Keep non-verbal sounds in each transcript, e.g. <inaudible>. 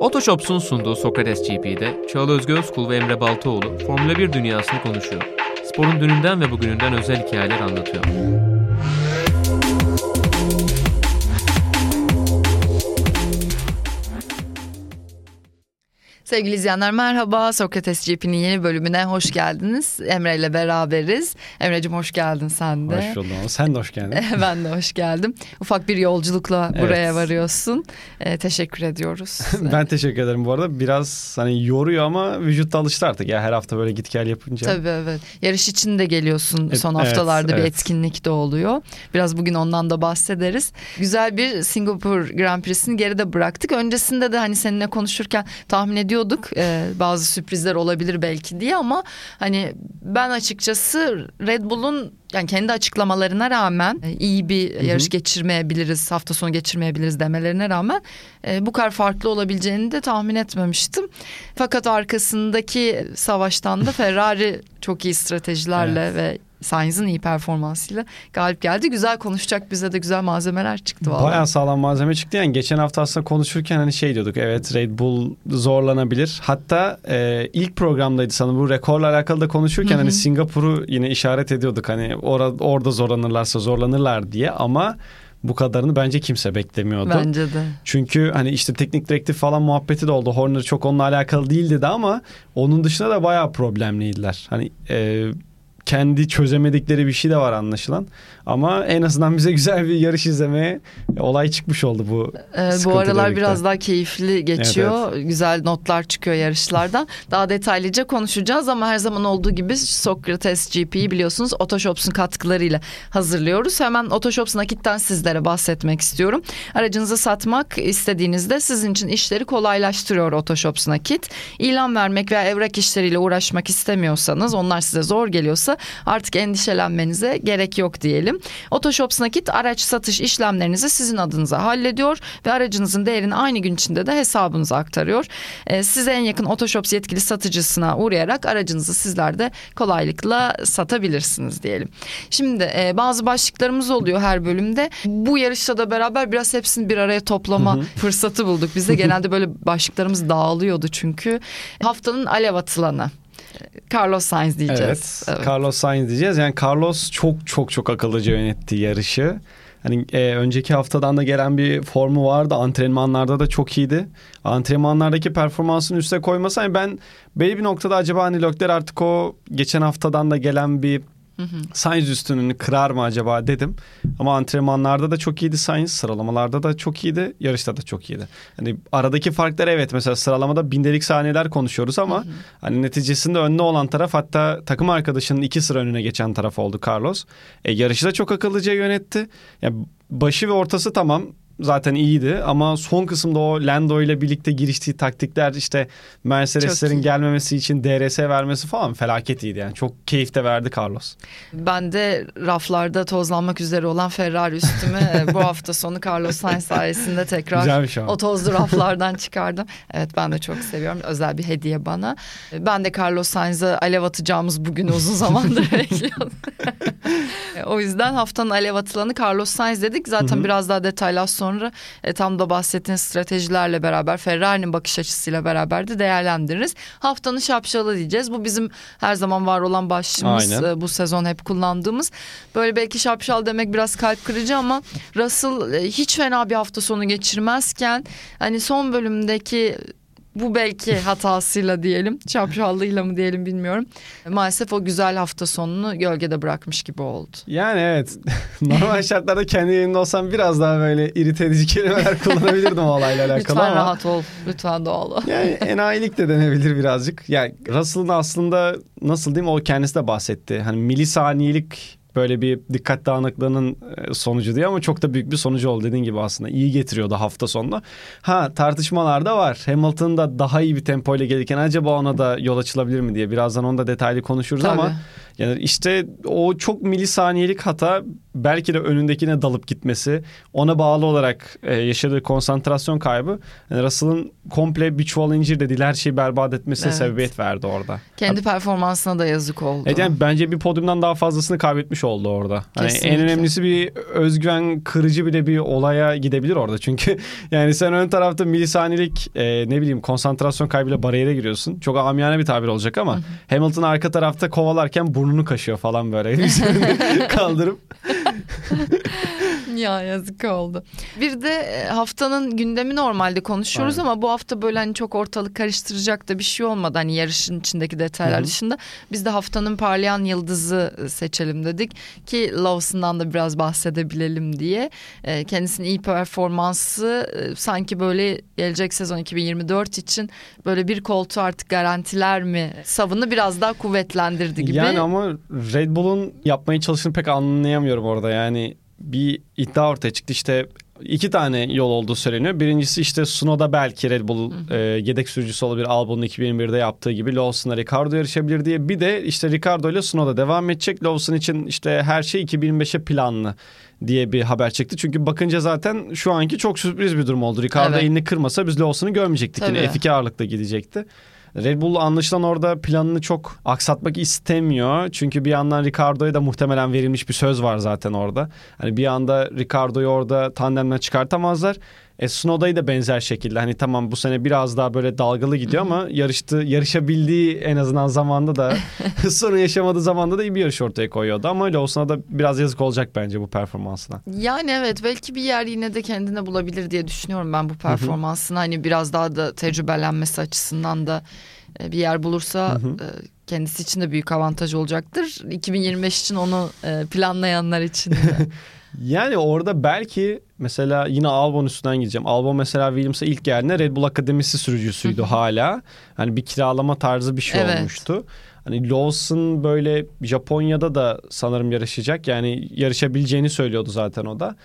Otoshops'un sunduğu Sokrates GP'de Çağla Özgü Özkul ve Emre Baltaoğlu Formula 1 dünyasını konuşuyor. Sporun dününden ve bugününden özel hikayeler anlatıyor. Sevgili izleyenler merhaba. Sokrates GP'nin yeni bölümüne hoş geldiniz. Emre ile beraberiz. Emre'cim hoş geldin sen de. Hoş buldum. Sen de hoş geldin. <laughs> ben de hoş geldim. Ufak bir yolculukla evet. buraya varıyorsun. Ee, teşekkür ediyoruz. <laughs> ben teşekkür ederim bu arada. Biraz hani yoruyor ama vücut alıştı artık ya her hafta böyle git gel yapınca. Tabii evet. Yarış için de geliyorsun son haftalarda evet, bir evet. etkinlik de oluyor. Biraz bugün ondan da bahsederiz. Güzel bir Singapur Grand Prix'sini geride bıraktık. Öncesinde de hani seninle konuşurken tahmin ediyorum bekliyorduk e, bazı sürprizler olabilir belki diye ama hani ben açıkçası Red Bull'un yani kendi açıklamalarına rağmen e, iyi bir yarış Hı-hı. geçirmeyebiliriz, hafta sonu geçirmeyebiliriz demelerine rağmen e, bu kadar farklı olabileceğini de tahmin etmemiştim. Fakat arkasındaki savaştan da Ferrari çok iyi stratejilerle evet. ve Sainz'ın iyi performansıyla galip geldi. Güzel konuşacak bize de güzel malzemeler çıktı valla. Bayağı sağlam malzeme çıktı. Yani geçen hafta aslında konuşurken hani şey diyorduk. Evet Red Bull zorlanabilir. Hatta e, ilk programdaydı sanırım bu rekorla alakalı da konuşurken Hı-hı. hani Singapur'u yine işaret ediyorduk. Hani orada orada zorlanırlarsa zorlanırlar diye ama bu kadarını bence kimse beklemiyordu. Bence de. Çünkü hani işte teknik direktif falan muhabbeti de oldu. Horner çok onunla alakalı değildi de ama onun dışında da bayağı problemliydiler. Hani e, kendi çözemedikleri bir şey de var anlaşılan. Ama en azından bize güzel bir yarış izlemeye olay çıkmış oldu bu. Ee, bu aralar birlikte. biraz daha keyifli geçiyor. Evet, evet. Güzel notlar çıkıyor yarışlardan. daha detaylıca konuşacağız ama her zaman olduğu gibi Sokrates GP'yi biliyorsunuz Otoshops'un katkılarıyla hazırlıyoruz. Hemen Otoshop's nakitten sizlere bahsetmek istiyorum. Aracınızı satmak istediğinizde sizin için işleri kolaylaştırıyor Otoshop's nakit. İlan vermek veya evrak işleriyle uğraşmak istemiyorsanız onlar size zor geliyorsa artık endişelenmenize gerek yok diyelim. Otoshops nakit araç satış işlemlerinizi sizin adınıza hallediyor ve aracınızın değerini aynı gün içinde de hesabınıza aktarıyor. Ee, size en yakın Otoshops yetkili satıcısına uğrayarak aracınızı sizler de kolaylıkla satabilirsiniz diyelim. Şimdi e, bazı başlıklarımız oluyor her bölümde. Bu yarışta da beraber biraz hepsini bir araya toplama fırsatı bulduk. Bize genelde böyle başlıklarımız dağılıyordu çünkü. Haftanın alev atılanı. Carlos Sainz diyeceğiz. Evet, evet. Carlos Sainz diyeceğiz. Yani Carlos çok çok çok akıllıca yönetti yarışı. Hani e, önceki haftadan da gelen bir formu vardı. Antrenmanlarda da çok iyiydi. Antrenmanlardaki performansını üste koymasa hani ben belli bir noktada acaba hani Lökler artık o geçen haftadan da gelen bir. Sainz üstünlüğünü kırar mı acaba dedim. Ama antrenmanlarda da çok iyiydi Sainz. Sıralamalarda da çok iyiydi. Yarışta da çok iyiydi. Hani aradaki farklar evet mesela sıralamada bindelik saniyeler konuşuyoruz ama hı hı. hani neticesinde önde olan taraf hatta takım arkadaşının iki sıra önüne geçen taraf oldu Carlos. E, yarışı da çok akıllıca yönetti. Yani başı ve ortası tamam zaten iyiydi ama son kısımda o Lando ile birlikte giriştiği taktikler işte Mercedes'lerin gelmemesi için DRS vermesi falan felaket iyiydi yani. Çok keyif de verdi Carlos. Ben de raflarda tozlanmak üzere olan Ferrari üstümü e, <laughs> bu hafta sonu Carlos Sainz sayesinde tekrar o tozlu raflardan çıkardım. Evet ben de çok seviyorum. Özel bir hediye bana. Ben de Carlos Sainz'a alev atacağımız bugün uzun <laughs> zamandır bekliyordum. <laughs> o yüzden haftanın alev atılanı Carlos Sainz dedik. Zaten biraz daha detaylı sonra sonra e, tam da bahsettiğiniz stratejilerle beraber Ferrari'nin bakış açısıyla beraber de değerlendiririz. Haftanın şapşalı diyeceğiz. Bu bizim her zaman var olan başlığımız. E, bu sezon hep kullandığımız. Böyle belki şapşal demek biraz kalp kırıcı ama Russell e, hiç fena bir hafta sonu geçirmezken hani son bölümdeki bu belki hatasıyla diyelim, şapşallığıyla mı diyelim bilmiyorum. Maalesef o güzel hafta sonunu gölgede bırakmış gibi oldu. Yani evet. <laughs> Normal şartlarda kendi yerimde olsam biraz daha böyle irite edici kelimeler <laughs> kullanabilirdim olayla alakalı Lütfen ama. Lütfen rahat ol. Lütfen doğal ol. Yani enayilik de denebilir birazcık. Yani Russell'ın aslında nasıl diyeyim o kendisi de bahsetti. Hani milisaniyelik böyle bir dikkat dağınıklığının e, sonucu diye ama çok da büyük bir sonucu oldu dediğin gibi aslında. iyi getiriyordu hafta sonunda. Ha tartışmalar da var. Hamilton da daha iyi bir tempo ile gelirken acaba ona da yol açılabilir mi diye birazdan onu da detaylı konuşuruz Tabii. ama Yani işte o çok milisaniyelik hata belki de önündekine dalıp gitmesi ona bağlı olarak e, yaşadığı konsantrasyon kaybı yani Russell'ın komple bir çuval incir dediği her şeyi berbat etmesine evet. sebebiyet verdi orada. Kendi performansına da yazık oldu. Evet yani bence bir podyumdan daha fazlasını kaybetmiş oldu orada. Hani en önemlisi bir özgüven kırıcı bile bir olaya gidebilir orada. Çünkü <laughs> yani sen ön tarafta milisaniyelik e, ne bileyim konsantrasyon kaybıyla bariyere giriyorsun. Çok amiyane bir tabir olacak ama Hamilton arka tarafta kovalarken burnunu kaşıyor falan böyle. <laughs> kaldırıp <laughs> ya yazık oldu. Bir de e, haftanın gündemi normalde konuşuyoruz Aynen. ama bu hafta böyle hani çok ortalık karıştıracak da bir şey olmadı. Hani yarışın içindeki detaylar Hı-hı. dışında. Biz de haftanın parlayan yıldızı e, seçelim dedik. Ki Lawson'dan da biraz bahsedebilelim diye. E, kendisinin iyi performansı sanki böyle gelecek sezon 2024 için böyle bir koltuğu artık garantiler mi savını biraz daha kuvvetlendirdi gibi. Yani ama Red Bull'un yapmaya çalıştığını pek anlayamıyorum orada. Yani bir iddia ortaya çıktı. İşte iki tane yol olduğu söyleniyor. Birincisi işte Sunoda belki Red Bull e, yedek sürücüsü olabilir. Albon'un 2021'de yaptığı gibi Lawson'la Ricardo yarışabilir diye. Bir de işte Ricardo ile Sunoda devam edecek. Lawson için işte her şey 2025'e planlı diye bir haber çıktı. Çünkü bakınca zaten şu anki çok sürpriz bir durum oldu. Ricardo evet. elini kırmasa biz Lawson'u görmeyecektik. Tabii. Yine F2 ağırlıkta gidecekti. Red Bull anlaşılan orada planını çok aksatmak istemiyor. Çünkü bir yandan Ricardo'ya da muhtemelen verilmiş bir söz var zaten orada. Hani bir anda Ricardo'yu orada tandemden çıkartamazlar. E Snowda'yı da benzer şekilde hani tamam bu sene biraz daha böyle dalgalı gidiyor ama yarıştı yarışabildiği en azından zamanda da <laughs> <laughs> hız sorunu yaşamadığı zamanda da iyi bir yarış ortaya koyuyordu. Ama öyle olsun da biraz yazık olacak bence bu performansına. Yani evet belki bir yer yine de kendine bulabilir diye düşünüyorum ben bu performansını. Hani biraz daha da tecrübelenmesi açısından da e, bir yer bulursa e, kendisi için de büyük avantaj olacaktır. 2025 için onu e, planlayanlar için. <laughs> Yani orada belki mesela yine Albon üstünden gideceğim. Albon mesela Williams'a ilk geldiğinde Red Bull Akademisi sürücüsüydü hala. Hani bir kiralama tarzı bir şey evet. olmuştu. Hani Lawson böyle Japonya'da da sanırım yarışacak. Yani yarışabileceğini söylüyordu zaten o da.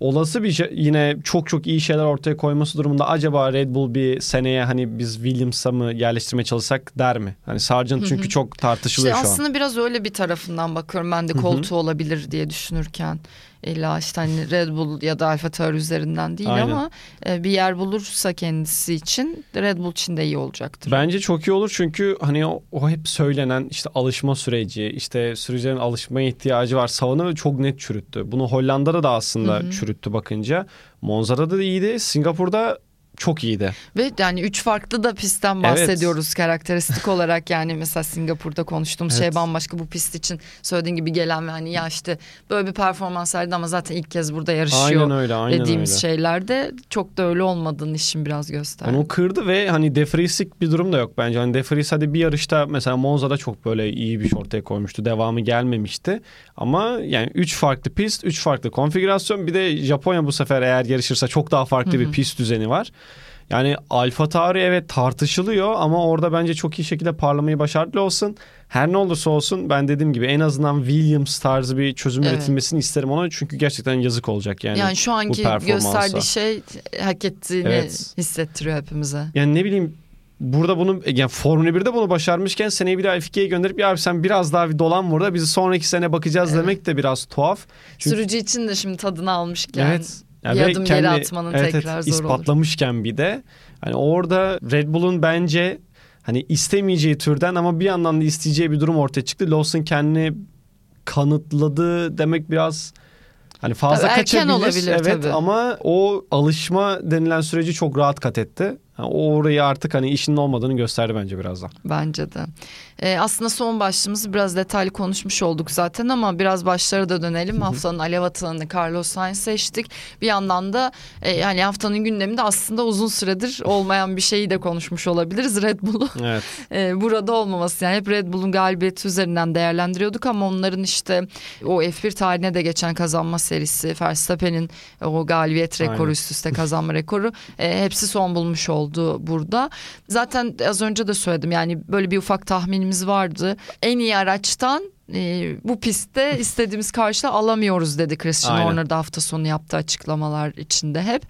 Olası bir şey, yine çok çok iyi şeyler ortaya koyması durumunda acaba Red Bull bir seneye hani biz Williams'a mı yerleştirmeye çalışsak der mi? Hani Sargent çünkü çok tartışılıyor işte şu an. Aslında biraz öyle bir tarafından bakıyorum ben de koltuğu olabilir diye düşünürken. İlla işte hani Red Bull ya da Alfa Tauri üzerinden değil Aynen. ama e, bir yer bulursa kendisi için Red Bull için de iyi olacaktır. Bence çok iyi olur çünkü hani o, o hep söylenen işte alışma süreci, işte sürücülerin alışmaya ihtiyacı var savunu çok net çürüttü. Bunu Hollanda'da da aslında Hı-hı. Çürüttü bakınca. Monza'da da iyiydi. Singapur'da çok iyiydi. Ve yani üç farklı da pistten bahsediyoruz evet. karakteristik olarak yani mesela Singapur'da konuştuğumuz şey evet. şey bambaşka bu pist için söylediğin gibi gelen ve hani ya işte böyle bir performans verdi ama zaten ilk kez burada yarışıyor aynen öyle, aynen dediğimiz öyle. şeylerde çok da öyle olmadığını işin biraz gösterdi. Onu kırdı ve hani defrisik bir durum da yok bence. Hani defris hadi bir yarışta mesela Monza'da çok böyle iyi bir şey ortaya koymuştu. Devamı gelmemişti. Ama yani üç farklı pist, üç farklı konfigürasyon. Bir de Japonya bu sefer eğer yarışırsa çok daha farklı Hı-hı. bir pist düzeni var. Yani Alfa Tauri evet tartışılıyor ama orada bence çok iyi şekilde parlamayı başarılı olsun. Her ne olursa olsun ben dediğim gibi en azından Williams tarzı bir çözüm evet. üretilmesini isterim ona. Çünkü gerçekten yazık olacak yani. Yani şu anki gösterdiği şey hak ettiğini evet. hissettiriyor hepimize. Yani ne bileyim burada bunu yani Formula 1'de bunu başarmışken seneyi bir daha F2'ye gönderip ya abi sen biraz daha bir dolan burada bizi sonraki sene bakacağız evet. demek de biraz tuhaf. Çünkü... Sürücü için de şimdi tadını almışken. Evet. Yani bir adım kendi, geri atmanın evet, tekrar evet, zor ispatlamışken olur. bir de hani orada Red Bull'un bence hani istemeyeceği türden ama bir yandan da isteyeceği bir durum ortaya çıktı. Lawson kendini kanıtladı demek biraz hani fazla tabii kaçabilir. olabilir evet tabii. ama o alışma denilen süreci çok rahat kat etti. Yani o orayı artık hani işinin olmadığını gösterdi bence birazdan. Bence de. Ee, aslında son başlığımızı biraz detaylı konuşmuş olduk zaten ama biraz başlara da dönelim. Haftanın alev atanını Carlos Sainz seçtik. Bir yandan da e, yani haftanın gündeminde aslında uzun süredir olmayan bir şeyi de konuşmuş olabiliriz. Red Bull'u evet. <laughs> e, burada olmaması. Yani hep Red Bull'un galibiyeti üzerinden değerlendiriyorduk ama onların işte o F1 tarihine de geçen kazanma serisi Verstappen'in o galibiyet rekoru Aynen. üst üste kazanma rekoru e, hepsi son bulmuş oldu burada. Zaten az önce de söyledim yani böyle bir ufak tahmin tahminimiz vardı. En iyi araçtan e, bu pistte istediğimiz karşılığı alamıyoruz dedi Christian Aynen. Horner da hafta sonu yaptığı açıklamalar içinde hep.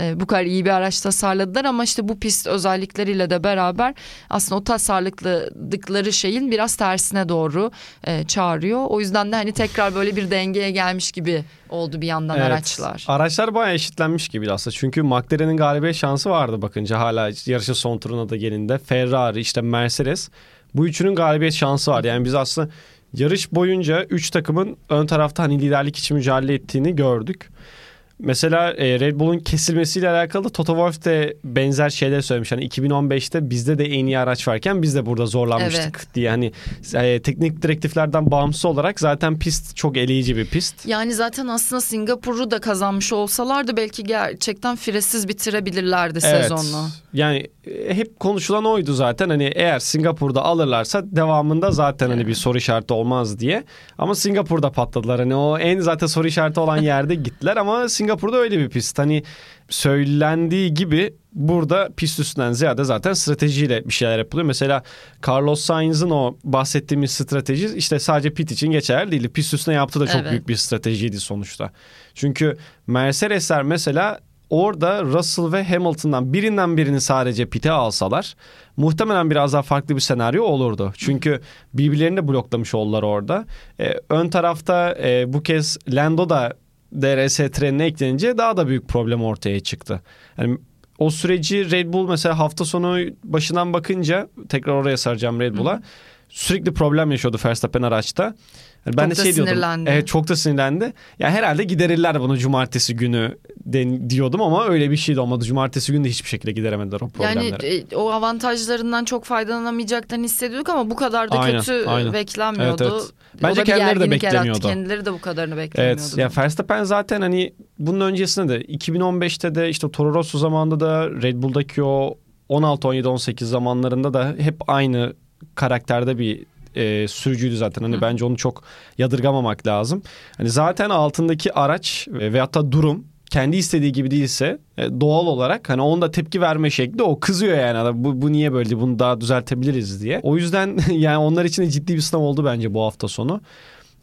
E, bu kadar iyi bir araç tasarladılar ama işte bu pist özellikleriyle de beraber aslında o tasarladıkları şeyin biraz tersine doğru e, çağırıyor. O yüzden de hani tekrar böyle bir dengeye gelmiş gibi oldu bir yandan evet. araçlar. Araçlar bayağı eşitlenmiş gibi aslında. Çünkü McLaren'in galibiyet şansı vardı bakınca hala yarışın son turuna da gelinde. Ferrari işte Mercedes bu üçünün galibiyet şansı var. Yani biz aslında yarış boyunca üç takımın ön tarafta hani liderlik için mücadele ettiğini gördük. Mesela e, Red Bull'un kesilmesiyle alakalı Toto Wolff de benzer şeyler söylemiş. Hani 2015'te bizde de en iyi araç varken biz de burada zorlanmıştık evet. diye. Hani e, teknik direktiflerden bağımsız olarak zaten pist çok eleyici bir pist. Yani zaten aslında Singapur'u da kazanmış olsalardı belki gerçekten firesiz bitirebilirlerdi evet. sezonu. Yani e, hep konuşulan oydu zaten. Hani eğer Singapur'da alırlarsa devamında zaten hani bir soru işareti olmaz diye. Ama Singapur'da patladılar. Hani o en zaten soru işareti olan yerde gittiler ama Singapur Singapur'da öyle bir pist. Hani söylendiği gibi burada pist üstünden ziyade zaten stratejiyle bir şeyler yapılıyor. Mesela Carlos Sainz'ın o bahsettiğimiz strateji işte sadece pit için geçerli değil. Pist üstüne yaptığı da çok evet. büyük bir stratejiydi sonuçta. Çünkü Mercedesler mesela orada Russell ve Hamilton'dan birinden birini sadece pite alsalar muhtemelen biraz daha farklı bir senaryo olurdu. Çünkü birbirlerini de bloklamış oldular orada. Ee, ön tarafta e, bu kez Lando da DRS trenine eklenince daha da büyük problem ortaya çıktı. Yani o süreci Red Bull mesela hafta sonu başından bakınca tekrar oraya saracağım Red Bull'a. Sürekli problem yaşıyordu Verstappen araçta. Yani ben çok de şey diyordum. Sinirlendi. Evet çok da sinirlendi. Ya yani herhalde giderirler bunu cumartesi günü den, diyordum ama öyle bir şey de olmadı. Cumartesi günü de hiçbir şekilde gideremediler o problemleri. Yani e, o avantajlarından çok faydalanamayacaklarını hissediyorduk ama bu kadar da aynen, kötü aynen. beklenmiyordu. Evet, evet. Bence kendileri de beklemiyordu. Yarattı. Kendileri de bu kadarını beklemiyordu. Evet. Ya Verstappen zaten hani bunun öncesinde de 2015'te de işte Toro Rosso zamanında da Red Bull'daki o 16 17 18 zamanlarında da hep aynı karakterde bir e, sürücüydü zaten. Hani Hı. bence onu çok yadırgamamak lazım. Hani zaten altındaki araç e, veyahut da durum kendi istediği gibi değilse e, doğal olarak hani onda tepki verme şekli o kızıyor yani bu, bu niye böyle bunu daha düzeltebiliriz diye. O yüzden <laughs> yani onlar için de ciddi bir sınav oldu bence bu hafta sonu.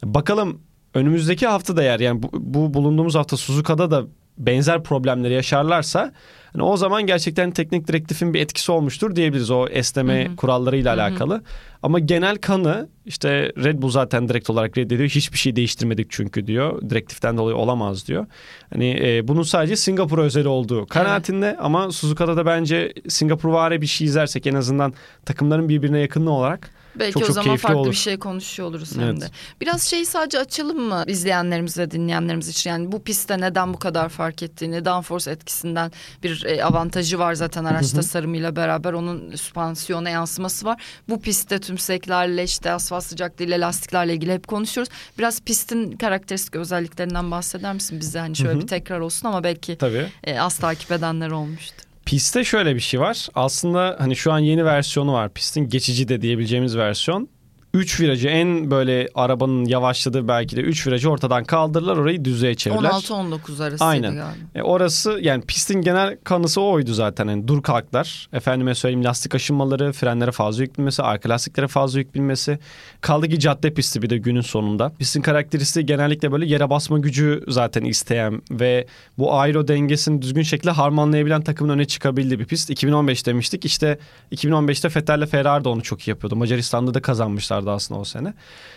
Bakalım önümüzdeki hafta da eğer yani bu, bu bulunduğumuz hafta Suzuka'da da benzer problemleri yaşarlarsa hani o zaman gerçekten teknik direktifin bir etkisi olmuştur diyebiliriz o esneme Hı-hı. kurallarıyla Hı-hı. alakalı. Ama genel kanı işte Red Bull zaten direkt olarak reddediyor. Hiçbir şey değiştirmedik çünkü diyor. Direktiften dolayı olamaz diyor. Hani e, bunun sadece Singapur özel olduğu kanaatinde evet. ama Suzuka'da da bence Singapur vari bir şey izlersek en azından takımların birbirine yakınlığı olarak Belki çok, o çok zaman farklı olur. bir şey konuşuyor oluruz hem de. Biraz şeyi sadece açalım mı izleyenlerimiz ve dinleyenlerimiz için? Yani bu pistte neden bu kadar fark ettiğini, downforce etkisinden bir e, avantajı var zaten araç tasarımıyla beraber. Onun süspansiyona yansıması var. Bu pistte tümseklerle işte asfalt sıcaklığıyla lastiklerle ilgili hep konuşuyoruz. Biraz pistin karakteristik özelliklerinden bahseder misin bize? Hani şöyle bir tekrar olsun ama belki Tabii. E, az takip edenler olmuştu. Piste şöyle bir şey var. Aslında hani şu an yeni versiyonu var pistin. Geçici de diyebileceğimiz versiyon. 3 virajı en böyle arabanın yavaşladığı belki de 3 virajı ortadan kaldırırlar orayı düzeye çevirirler. 16-19 arası Aynen. galiba. E orası yani pistin genel kanısı oydu zaten. Yani dur kalklar. Efendime söyleyeyim lastik aşınmaları, frenlere fazla yük binmesi, arka lastiklere fazla yük binmesi. Kaldı ki cadde pisti bir de günün sonunda. Pistin karakteristiği genellikle böyle yere basma gücü zaten isteyen ve bu aero dengesini düzgün şekilde harmanlayabilen takımın öne çıkabildiği bir pist. 2015 demiştik. İşte 2015'te Vettel'le Ferrari de onu çok iyi yapıyordu. Macaristan'da da kazanmışlar vardı aslında o sene.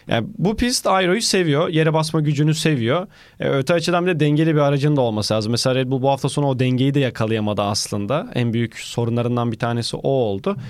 Yani bu pist aeroyu seviyor. Yere basma gücünü seviyor. E, öte açıdan bir de dengeli bir aracın da olması lazım. Mesela Red Bull bu hafta sonu o dengeyi de yakalayamadı aslında. En büyük sorunlarından bir tanesi o oldu. Hmm.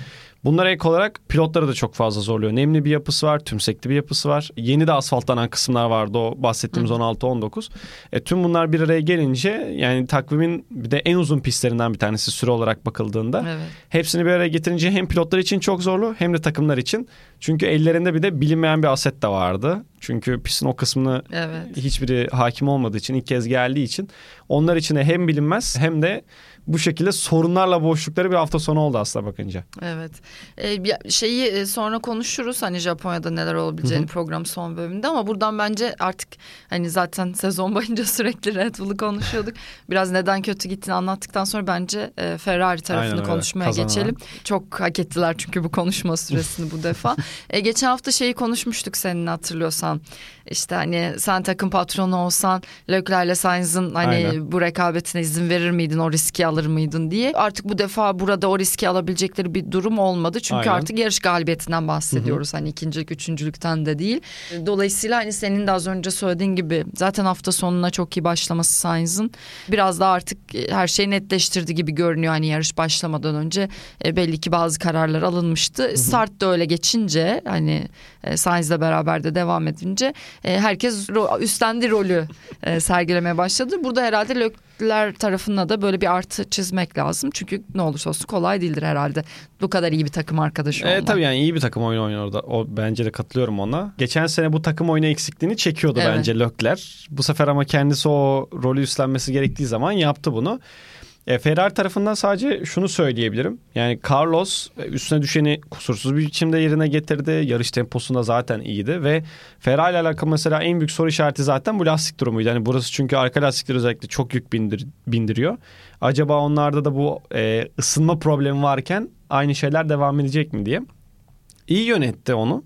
Bunlara ek olarak pilotları da çok fazla zorluyor. Nemli bir yapısı var, tümsekli bir yapısı var. Yeni de asfaltlanan kısımlar vardı o bahsettiğimiz 16-19. E, tüm bunlar bir araya gelince yani takvimin bir de en uzun pistlerinden bir tanesi süre olarak bakıldığında. Evet. Hepsini bir araya getirince hem pilotlar için çok zorlu hem de takımlar için. Çünkü ellerinde bir de bilinmeyen bir aset de vardı. Çünkü pistin o kısmını evet. hiçbiri hakim olmadığı için ilk kez geldiği için onlar için de hem bilinmez hem de bu şekilde sorunlarla boğuştukları bir hafta sonu oldu aslında bakınca. Evet. Ee, şeyi e, sonra konuşuruz hani Japonya'da neler olabileceğini Hı-hı. program son bölümünde ama buradan bence artık hani zaten <laughs> sezon boyunca sürekli Red Bull'u konuşuyorduk. Biraz neden kötü gittiğini anlattıktan sonra bence e, Ferrari tarafını Aynen konuşmaya Kazanan. geçelim. Çok hak ettiler çünkü bu konuşma süresini bu defa. <laughs> E, geçen hafta şeyi konuşmuştuk seninle hatırlıyorsan. İşte hani sen takım patronu olsan Leclerc'le Sainz'ın hani Aynen. bu rekabetine izin verir miydin o riski alır mıydın diye. Artık bu defa burada o riski alabilecekleri bir durum olmadı. Çünkü Aynen. artık yarış galibiyetinden bahsediyoruz. Hı-hı. Hani ikincilik üçüncülükten de değil. Dolayısıyla hani senin de az önce söylediğin gibi zaten hafta sonuna çok iyi başlaması Sainz'ın biraz daha artık her şeyi netleştirdi gibi görünüyor. Hani yarış başlamadan önce e, belli ki bazı kararlar alınmıştı. Hı-hı. Start da öyle geçince hani e, Sainz'le beraber de devam edince e, herkes ro- üstlendi rolü e, sergilemeye başladı. Burada herhalde Lökler tarafına da böyle bir artı çizmek lazım. Çünkü ne olursa olsun kolay değildir herhalde. Bu kadar iyi bir takım arkadaşı e. E, tabii yani iyi bir takım oyunu oynuyor orada. O, bence de katılıyorum ona. Geçen sene bu takım oyunu eksikliğini çekiyordu evet. bence Lökler. Bu sefer ama kendisi o rolü üstlenmesi gerektiği zaman yaptı bunu. E, Ferrari tarafından sadece şunu söyleyebilirim. Yani Carlos e, üstüne düşeni kusursuz bir biçimde yerine getirdi. Yarış temposunda zaten iyiydi ve Ferrari ile alakalı mesela en büyük soru işareti zaten bu lastik durumuydu. Yani burası çünkü arka lastikler özellikle çok yük bindir, bindiriyor. Acaba onlarda da bu e, ısınma problemi varken aynı şeyler devam edecek mi diye. İyi yönetti onu.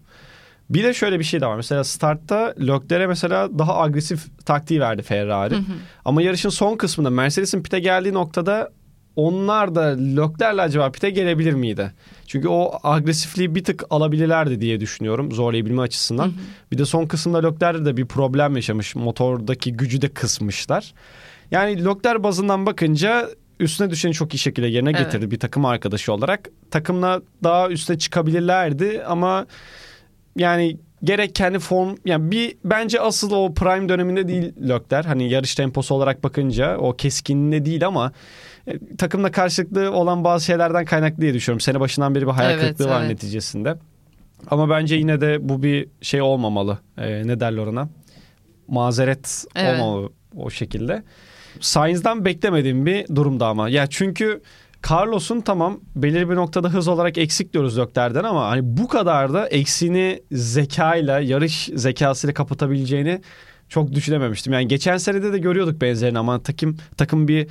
Bir de şöyle bir şey de var. Mesela startta Leclerc'e mesela daha agresif taktiği verdi Ferrari. Hı hı. Ama yarışın son kısmında Mercedes'in pite geldiği noktada onlar da Leclerc'le acaba pite gelebilir miydi? Çünkü o agresifliği bir tık alabilirlerdi diye düşünüyorum zorlayabilme açısından. Hı hı. Bir de son kısımda Leclerc de bir problem yaşamış. Motordaki gücü de kısmışlar. Yani Leclerc bazından bakınca üstüne düşeni çok iyi şekilde yerine evet. getirdi bir takım arkadaşı olarak. Takımla daha üste çıkabilirlerdi ama yani gerek kendi form yani bir bence asıl o prime döneminde değil Lökler. Hani yarış temposu olarak bakınca o keskinliğinde değil ama e, takımda karşılıklı olan bazı şeylerden kaynaklı diye düşünüyorum. Sene başından beri bir hayal evet, kırıklığı evet. var neticesinde. Ama bence yine de bu bir şey olmamalı. E, ne derler ona? Mazeret evet. olmamalı o şekilde. Sainz'dan beklemediğim bir durumda ama. Ya çünkü Carlos'un tamam belirli bir noktada hız olarak eksik diyoruz Lökler'den ama hani bu kadar da eksiğini zekayla, yarış zekasıyla kapatabileceğini çok düşünememiştim. Yani geçen senede de görüyorduk benzerini ama takım takım bir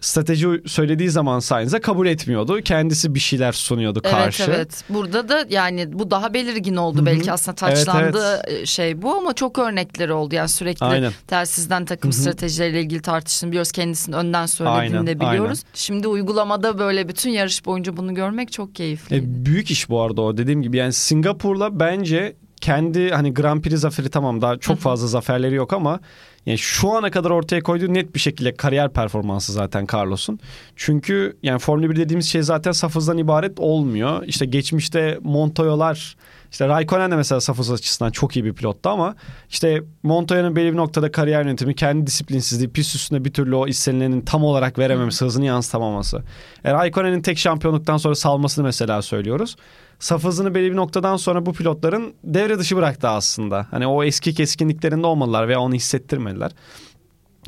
strateji söylediği zaman Sainz'e kabul etmiyordu. Kendisi bir şeyler sunuyordu karşı. Evet evet. Burada da yani bu daha belirgin oldu Hı-hı. belki aslında taçlandığı evet, evet. şey bu ama çok örnekleri oldu. Yani sürekli Aynen. telsizden takım Hı-hı. stratejileriyle ilgili tartıştığını biliyoruz. Kendisinin önden söylediğini Aynen. de biliyoruz. Aynen. Şimdi uygulamada böyle bütün yarış boyunca bunu görmek çok keyifli. E, büyük iş bu arada o dediğim gibi. Yani Singapur'la bence kendi hani Grand Prix zaferi tamam daha çok fazla zaferleri yok ama yani şu ana kadar ortaya koyduğu net bir şekilde kariyer performansı zaten Carlos'un. Çünkü yani Formula 1 dediğimiz şey zaten saf hızdan ibaret olmuyor. İşte geçmişte Montoya'lar işte Raikkonen de mesela saf hız açısından çok iyi bir pilottu ama işte Montoya'nın belli bir noktada kariyer yönetimi, kendi disiplinsizliği, pist üstünde bir türlü o istenilenin tam olarak verememesi, hızını yansıtamaması. E, Raikkonen'in tek şampiyonluktan sonra salmasını mesela söylüyoruz saf hızını belli bir noktadan sonra bu pilotların devre dışı bıraktı aslında. Hani o eski keskinliklerinde olmalılar veya onu hissettirmediler.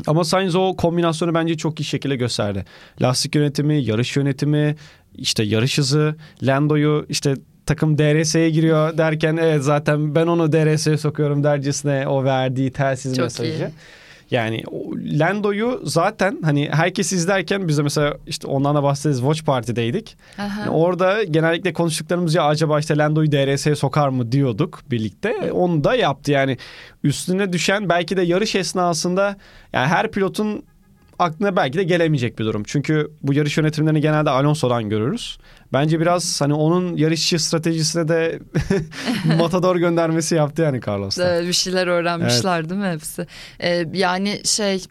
Ama Sainz o kombinasyonu bence çok iyi şekilde gösterdi. Lastik yönetimi, yarış yönetimi, işte yarış hızı, Lando'yu işte takım DRS'ye giriyor derken evet zaten ben onu DRS'ye sokuyorum dercesine o verdiği telsiz çok mesajı. Iyi. Yani Lando'yu zaten hani herkes izlerken biz de mesela işte ondan da bahsederiz Watch Party'deydik. Yani orada genellikle konuştuklarımız ya acaba işte Lando'yu DRS'ye sokar mı diyorduk birlikte. Onu da yaptı yani üstüne düşen belki de yarış esnasında yani her pilotun aklına belki de gelemeyecek bir durum. Çünkü bu yarış yönetimlerini genelde Alonso'dan görürüz. Bence biraz hani onun yarışçı stratejisine de <laughs> matador göndermesi yaptı yani Carlos'ta. Bir şeyler öğrenmişler evet. değil mi hepsi? Ee, yani şey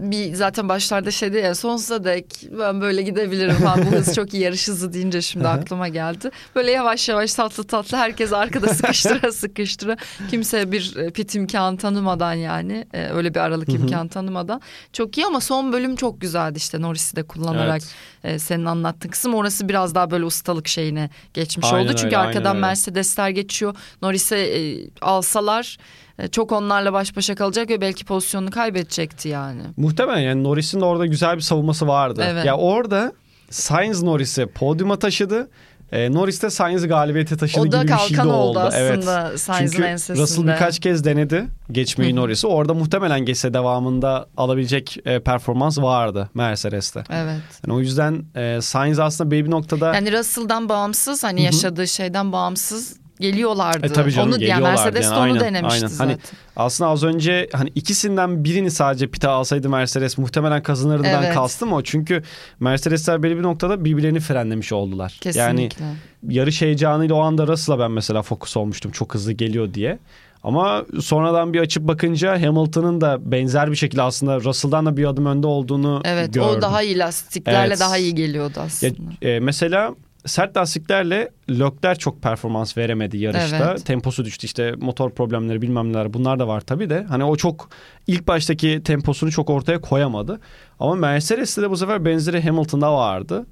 bir zaten başlarda şeydi ya sonsuza dek ben böyle gidebilirim falan bu hız çok iyi yarış hızı deyince şimdi aklıma geldi. Böyle yavaş yavaş tatlı tatlı herkes arkada <laughs> sıkıştıra sıkıştıra kimseye bir e, pit imkanı tanımadan yani e, öyle bir aralık imkanı tanımadan çok iyi ama son bölüm çok güzeldi işte Norris'i de kullanarak evet. E, senin anlattığın kısım orası biraz daha böyle ustalık şeyine geçmiş aynen oldu. Çünkü öyle, arkadan Mercedesler geçiyor Norris'e alsalar çok onlarla baş başa kalacak ve belki pozisyonunu kaybedecekti yani. Muhtemelen yani Norris'in orada güzel bir savunması vardı. Evet. Ya orada Sainz Norris'i podyuma taşıdı. E, Norris de Sainz'i galibiyete taşıdı O da gibi bir şey de kalkan oldu. oldu aslında evet. Sainz'in Çünkü ensesinde. Russell birkaç kez denedi geçmeyi Norris'i. Orada muhtemelen geçse devamında alabilecek e, performans vardı Mercedes'te. Evet. Yani o yüzden e, Sainz aslında belli bir noktada Yani Russell'dan bağımsız hani yaşadığı şeyden bağımsız geliyorlardı. E, tabii canım, onu yani geliyorlardı Mercedes yani, de onu aynen, denemişti aynen. zaten. Hani aslında az önce hani ikisinden birini sadece pite alsaydı Mercedes muhtemelen kazanırdıdan Evet. kastım o. Çünkü Mercedesler belli bir noktada birbirlerini frenlemiş oldular. Yani Kesinlikle. yarış heyecanıyla o anda Russell'a ben mesela fokus olmuştum çok hızlı geliyor diye. Ama sonradan bir açıp bakınca Hamilton'ın da benzer bir şekilde aslında Russell'dan da bir adım önde olduğunu evet gördüm. o daha iyi lastiklerle Evet. daha iyi geliyordu Ya, aslında. e, mesela sert lastiklerle Lökler çok performans veremedi yarışta. Evet. Temposu düştü işte motor problemleri bilmem neler bunlar da var tabii de. Hani o çok ilk baştaki temposunu çok ortaya koyamadı. Ama Mercedes'te de bu sefer benzeri Hamilton'da vardı.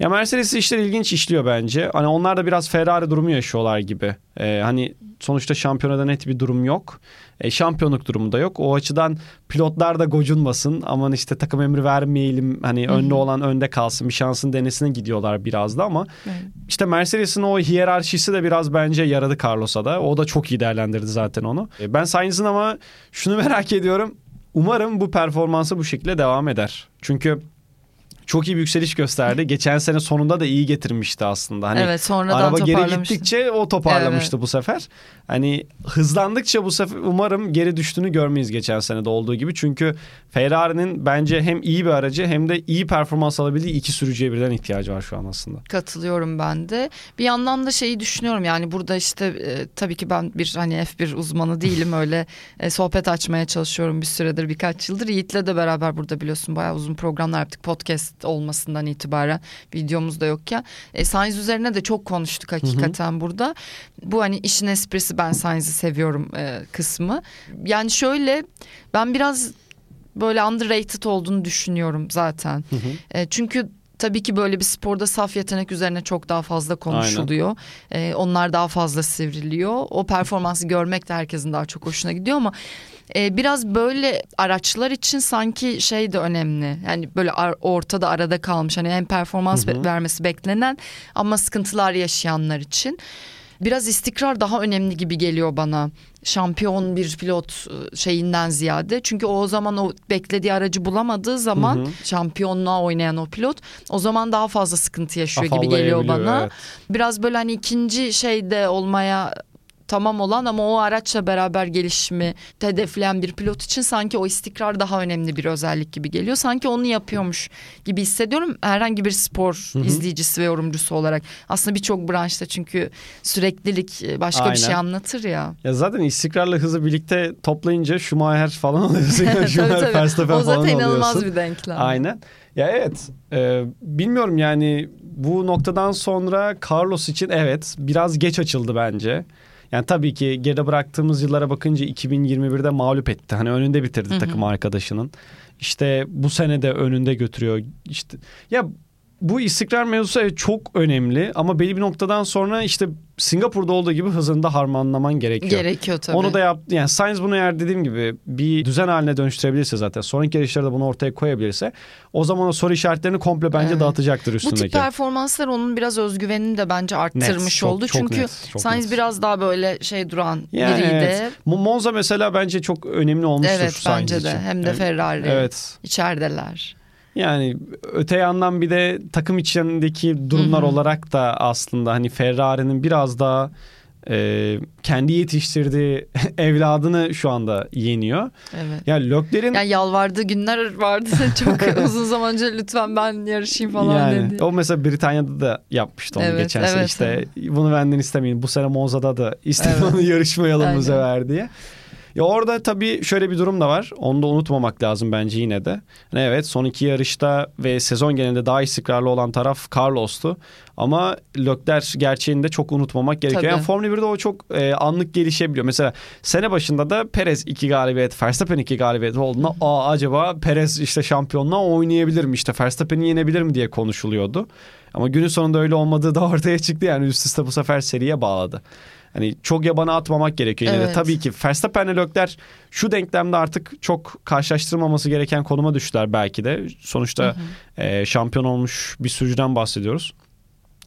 Ya Mercedes işler ilginç işliyor bence. Hani onlar da biraz Ferrari durumu yaşıyorlar gibi. E, hani sonuçta şampiyonada net bir durum yok. E, şampiyonluk durumu da yok. O açıdan pilotlar da gocunmasın. Aman işte takım emri vermeyelim. Hani önde olan önde kalsın. Bir şansın denesine gidiyorlar biraz da ama Evet. işte Mercedes'in o hiyerarşisi de biraz bence yaradı Carlos'a da. O da çok iyi değerlendirdi zaten onu. E, Ben Sainz'in ama şunu <laughs> merak ediyorum. Umarım bu performansı bu şekilde devam eder. Çünkü çok iyi bir yükseliş gösterdi. Geçen sene sonunda da iyi getirmişti aslında. Hani evet sonradan Araba geri gittikçe o toparlamıştı bu sefer. Hani hızlandıkça bu sefer umarım geri düştüğünü görmeyiz geçen senede olduğu gibi. Çünkü Ferrari'nin bence hem iyi bir aracı hem de iyi performans alabildiği iki sürücüye birden ihtiyacı var şu an aslında. Katılıyorum ben de. Bir yandan da şeyi düşünüyorum yani burada işte e, tabii ki ben bir hani F1 uzmanı değilim <laughs> öyle e, sohbet açmaya çalışıyorum bir süredir birkaç yıldır. Yiğit'le de beraber burada biliyorsun bayağı uzun programlar yaptık podcast olmasından itibaren videomuz da yokken. E, Sainz üzerine de çok konuştuk hakikaten burada. Bu hani işin esprisi ben Sainz'i seviyorum e, kısmı. Yani şöyle ben biraz böyle underrated olduğunu düşünüyorum zaten. E, çünkü tabii ki böyle bir sporda saf yetenek üzerine çok daha fazla konuşuluyor. E, onlar daha fazla sivriliyor. O performansı görmek de herkesin daha çok hoşuna gidiyor ama e, biraz böyle araçlar için sanki şey de önemli. Yani böyle ar- ortada arada kalmış hani hem performans be- vermesi beklenen ama sıkıntılar yaşayanlar için biraz istikrar daha önemli gibi geliyor bana. Şampiyon bir pilot e, şeyinden ziyade. Çünkü o zaman o beklediği aracı bulamadığı zaman şampiyonluğa oynayan o pilot o zaman daha fazla sıkıntı yaşıyor gibi geliyor bana. evet. Biraz böyle hani ikinci şeyde olmaya tamam olan ama o araçla beraber gelişimi hedefleyen bir pilot için sanki o istikrar daha önemli bir özellik gibi geliyor. Sanki onu yapıyormuş gibi hissediyorum herhangi bir spor izleyicisi ve yorumcusu olarak. Aslında birçok branşta çünkü süreklilik e, başka bir şey Aynen. anlatır ya. Ya zaten istikrarla hızı birlikte toplayınca Schumacher falan <laughs> oluyorsun. tabii Schumacher. Verstappen O falan zaten inanılmaz oluyorsun. bir denklem. Aynen. Ya evet. e, bilmiyorum yani bu noktadan sonra Carlos için evet biraz geç açıldı bence. Yani tabii ki geride bıraktığımız yıllara bakınca 2021'de mağlup etti. Hani önünde bitirdi takım arkadaşının. İşte bu sene de önünde götürüyor. İşte ya bu istikrar mevzusu çok önemli ama belli bir noktadan sonra işte Singapur'da olduğu gibi hızını da harmanlaman gerekiyor. Gerekiyor tabii. Onu da yaptı. Yani Sainz bunu eğer dediğim gibi bir düzen haline dönüştürebilirse zaten sonraki yarışlarda bunu ortaya koyabilirse o zaman o soru işaretlerini komple bence Evet. dağıtacaktır Bu üstündeki. tip performanslar onun biraz özgüvenini de bence arttırmış Net, çok- oldu. çok Çünkü net, çok Sainz net. biraz daha böyle şey duran Yani biriydi. evet. Mo- Monza mesela bence çok önemli olmuştur Evet Sainz bence için. de hem de. Ferrari Evet. içerideler. Yani öte yandan bir de takım içindeki durumlar olarak da aslında hani Ferrari'nin biraz daha e, kendi yetiştirdiği <laughs> evladını şu anda yeniyor. Evet. Yani Leclerc'in Yani yalvardığı günler vardı <laughs> çok uzun zaman önce lütfen ben yarışayım falan yani, dedi. O mesela Britanya'da da yapmıştı onu Evet, geçen sene evet, işte bunu benden istemeyin. Bu sene Monza'da da istedim Evet. onu yarışmayalım bu sefer diye. Ya orada tabii şöyle bir durum da var. Onu da unutmamak lazım bence yine de. Hani evet son iki yarışta ve sezon genelinde daha istikrarlı olan taraf Carlos'tu. Ama Leclerc gerçeğini de çok unutmamak gerekiyor. Tabii. Yani Formula 1'de o çok e, anlık gelişebiliyor. Mesela sene başında da Perez iki galibiyet, Verstappen iki galibiyet olduğunda aa acaba Perez işte şampiyonluğa oynayabilir mi? İşte Verstappen'i yenebilir mi diye konuşuluyordu. Ama günün sonunda öyle olmadığı da <laughs> ortaya çıktı. Yani üst üste bu sefer seriye bağladı. Hani çok yabana atmamak gerekiyor. Yine Evet. de tabii ki Verstappen'le Leclerc şu denklemde artık çok karşılaştırmaması gereken konuma düştüler belki de. Sonuçta e, şampiyon olmuş bir sürücüden bahsediyoruz.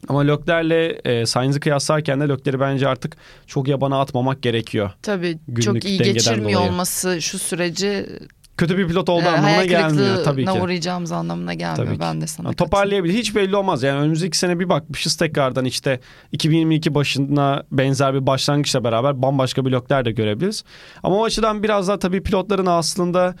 Ama Leclerc'le e, Sainz'i kıyaslarken de Leclerc'i bence artık çok yabana atmamak gerekiyor. Tabii Günlük çok iyi geçirmiyor dolayı. olması şu süreci Kötü bir pilot olduğu e, anlamına gelmiyor tabii ki. uğrayacağımız anlamına gelmiyor. Tabii ki. Ben de sana Yani toparlayabilir. Hiç belli olmaz. Yani önümüzdeki sene bir bakmışız tekrardan işte 2022 başına benzer bir başlangıçla beraber bambaşka bloklar da görebiliriz. Ama o açıdan biraz daha tabii pilotların aslında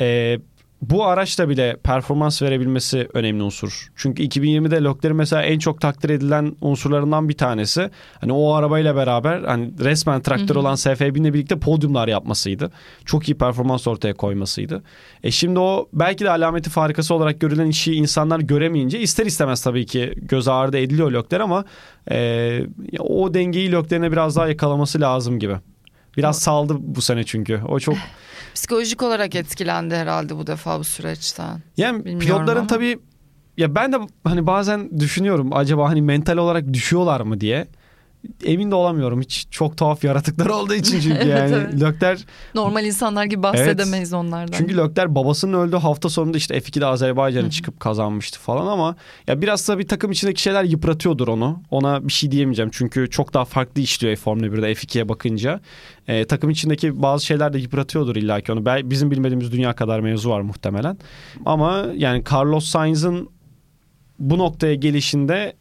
e, bu araçla bile performans verebilmesi önemli unsur. Çünkü 2020'de Leclerc'in mesela en çok takdir edilen unsurlarından bir tanesi. Hani o arabayla beraber hani resmen traktör olan SF1000 ile birlikte podyumlar yapmasıydı. Çok iyi performans ortaya koymasıydı. E şimdi o belki de alameti farikası olarak görülen işi insanlar göremeyince ister istemez tabii ki göz ardı ediliyor Leclerc ama e, o dengeyi Leclerc'ine biraz daha yakalaması lazım gibi. Biraz saldı bu sene çünkü. O çok <laughs> Psikolojik olarak etkilendi herhalde bu defa bu süreçten. Yani Bilmiyorum pilotların ama. tabii ya ben de hani bazen düşünüyorum acaba hani mental olarak düşüyorlar mı diye. Emin de olamıyorum. Hiç çok tuhaf yaratıklar olduğu için çünkü <laughs> Evet, yani evet. Leclerc Normal insanlar gibi bahsedemeyiz onlardan. çünkü Leclerc babasının öldüğü hafta sonunda işte F2'de Azerbaycan'a çıkıp kazanmıştı falan ama ya biraz da bir takım içindeki şeyler yıpratıyordur onu. Ona bir şey diyemeyeceğim çünkü çok daha farklı işliyor Formula 1'de F2'ye bakınca. Ee, takım içindeki bazı şeyler de yıpratıyordur illaki onu. Bel- Bizim bilmediğimiz dünya kadar mevzu var muhtemelen. Ama yani Carlos Sainz'ın bu noktaya gelişinde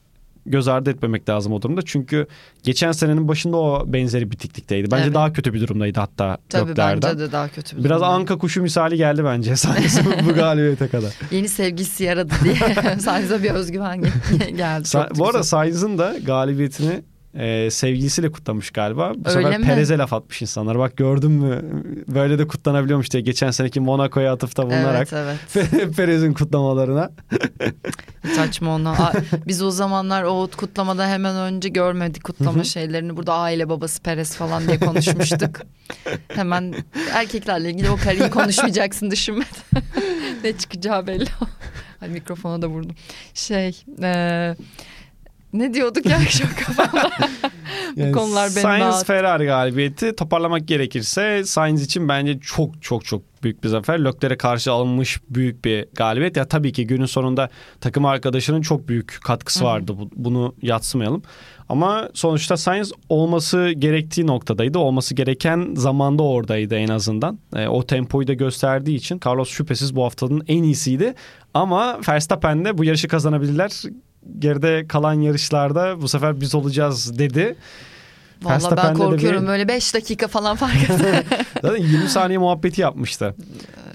göz ardı etmemek lazım o durumda. Çünkü geçen senenin başında o benzeri bitiklikteydi. Bence Evet. daha kötü bir durumdaydı hatta Tabii Leclerc'den. bence de daha kötü bir Biraz anka kuşu misali geldi bence <laughs> Sainz'ın bu galibiyete kadar. Yeni sevgilisi yaradı diye <laughs> Sainz'a bir özgüven gel- <laughs> geldi. Sa- bu arada. Sainz'ın da galibiyetini e, sevgilisiyle kutlamış galiba. Bu Öyle sefer mi? Perez'e laf atmış insanlar. Bak gördün mü böyle de kutlanabiliyormuş diye geçen seneki Monaco'ya atıfta bulunarak Evet evet. <laughs> Perez'in kutlamalarına. <laughs> Saçma onu. Biz o zamanlar o kutlamadan hemen önce görmedik kutlama şeylerini. Burada aile babası Perez falan diye konuşmuştuk. <laughs> hemen erkeklerle ilgili o karıyı konuşmayacaksın düşünmeden. ne çıkacağı belli. Ay mikrofona da vurdum. Şey e, ne diyorduk ya çok <laughs> kafamda. Bu konular benim Sainz. Ferrari galibiyeti toparlamak gerekirse Sainz için bence çok çok çok büyük bir zafer. Leclerc'e karşı alınmış büyük bir galibiyet. Ya tabii ki günün sonunda takım arkadaşının çok büyük katkısı vardı. Bu- Bunu yatsımayalım. Ama sonuçta Sainz olması gerektiği noktadaydı. Olması gereken zamanda oradaydı en azından. E, o tempoyu da gösterdiği için Carlos şüphesiz bu haftanın en iyisiydi. Ama Verstappen de bu yarışı kazanabilirler. Geride kalan yarışlarda bu sefer biz olacağız dedi. Valla ben korkuyorum bir- böyle 5 dakika falan fark <laughs> eder. Zaten 20 saniye muhabbeti yapmıştı.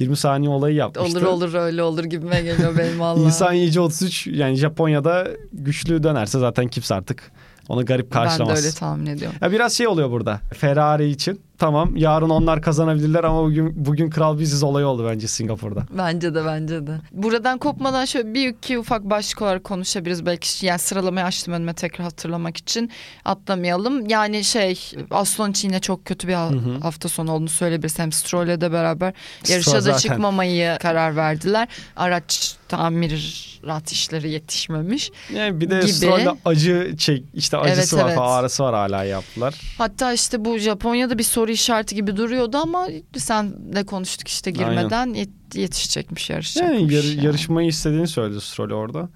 20 saniye olayı yapmıştı. olur olur öyle olur gibime geliyor benim <laughs> valla. İnsan yiyici 33 yani Japonya'da güçlü dönerse zaten kimse artık onu garip Ben de karşılamaz. öyle tahmin ediyorum. Ya biraz şey oluyor burada. Ferrari için tamam yarın onlar kazanabilirler ama bugün bugün kral biziz olayı oldu bence Singapur'da. Bence de bence de. Buradan kopmadan şöyle bir iki ufak başlık olarak konuşabiliriz belki. Yani sıralamayı açtım önüme tekrar hatırlamak için. Atlamayalım. Yani şey Aston için yine çok kötü bir ha- hafta sonu olduğunu söyleyebiliriz. Hem Stroll'e de beraber yarışa Stroll da zaten. çıkmamayı karar verdiler. Araç tamirat işleri yetişmemiş. Yani bir de Gibi. Stroll'de acı çek işte acısı Evet, var evet. ağrısı var hala yaptılar. Hatta işte bu Japonya'da bir soru işareti gibi duruyordu ama sen de konuştuk işte girmeden yet- yetişecekmiş yarışacakmış. Yani yar- yani. yarışmayı istediğini söyledi Stroll orada.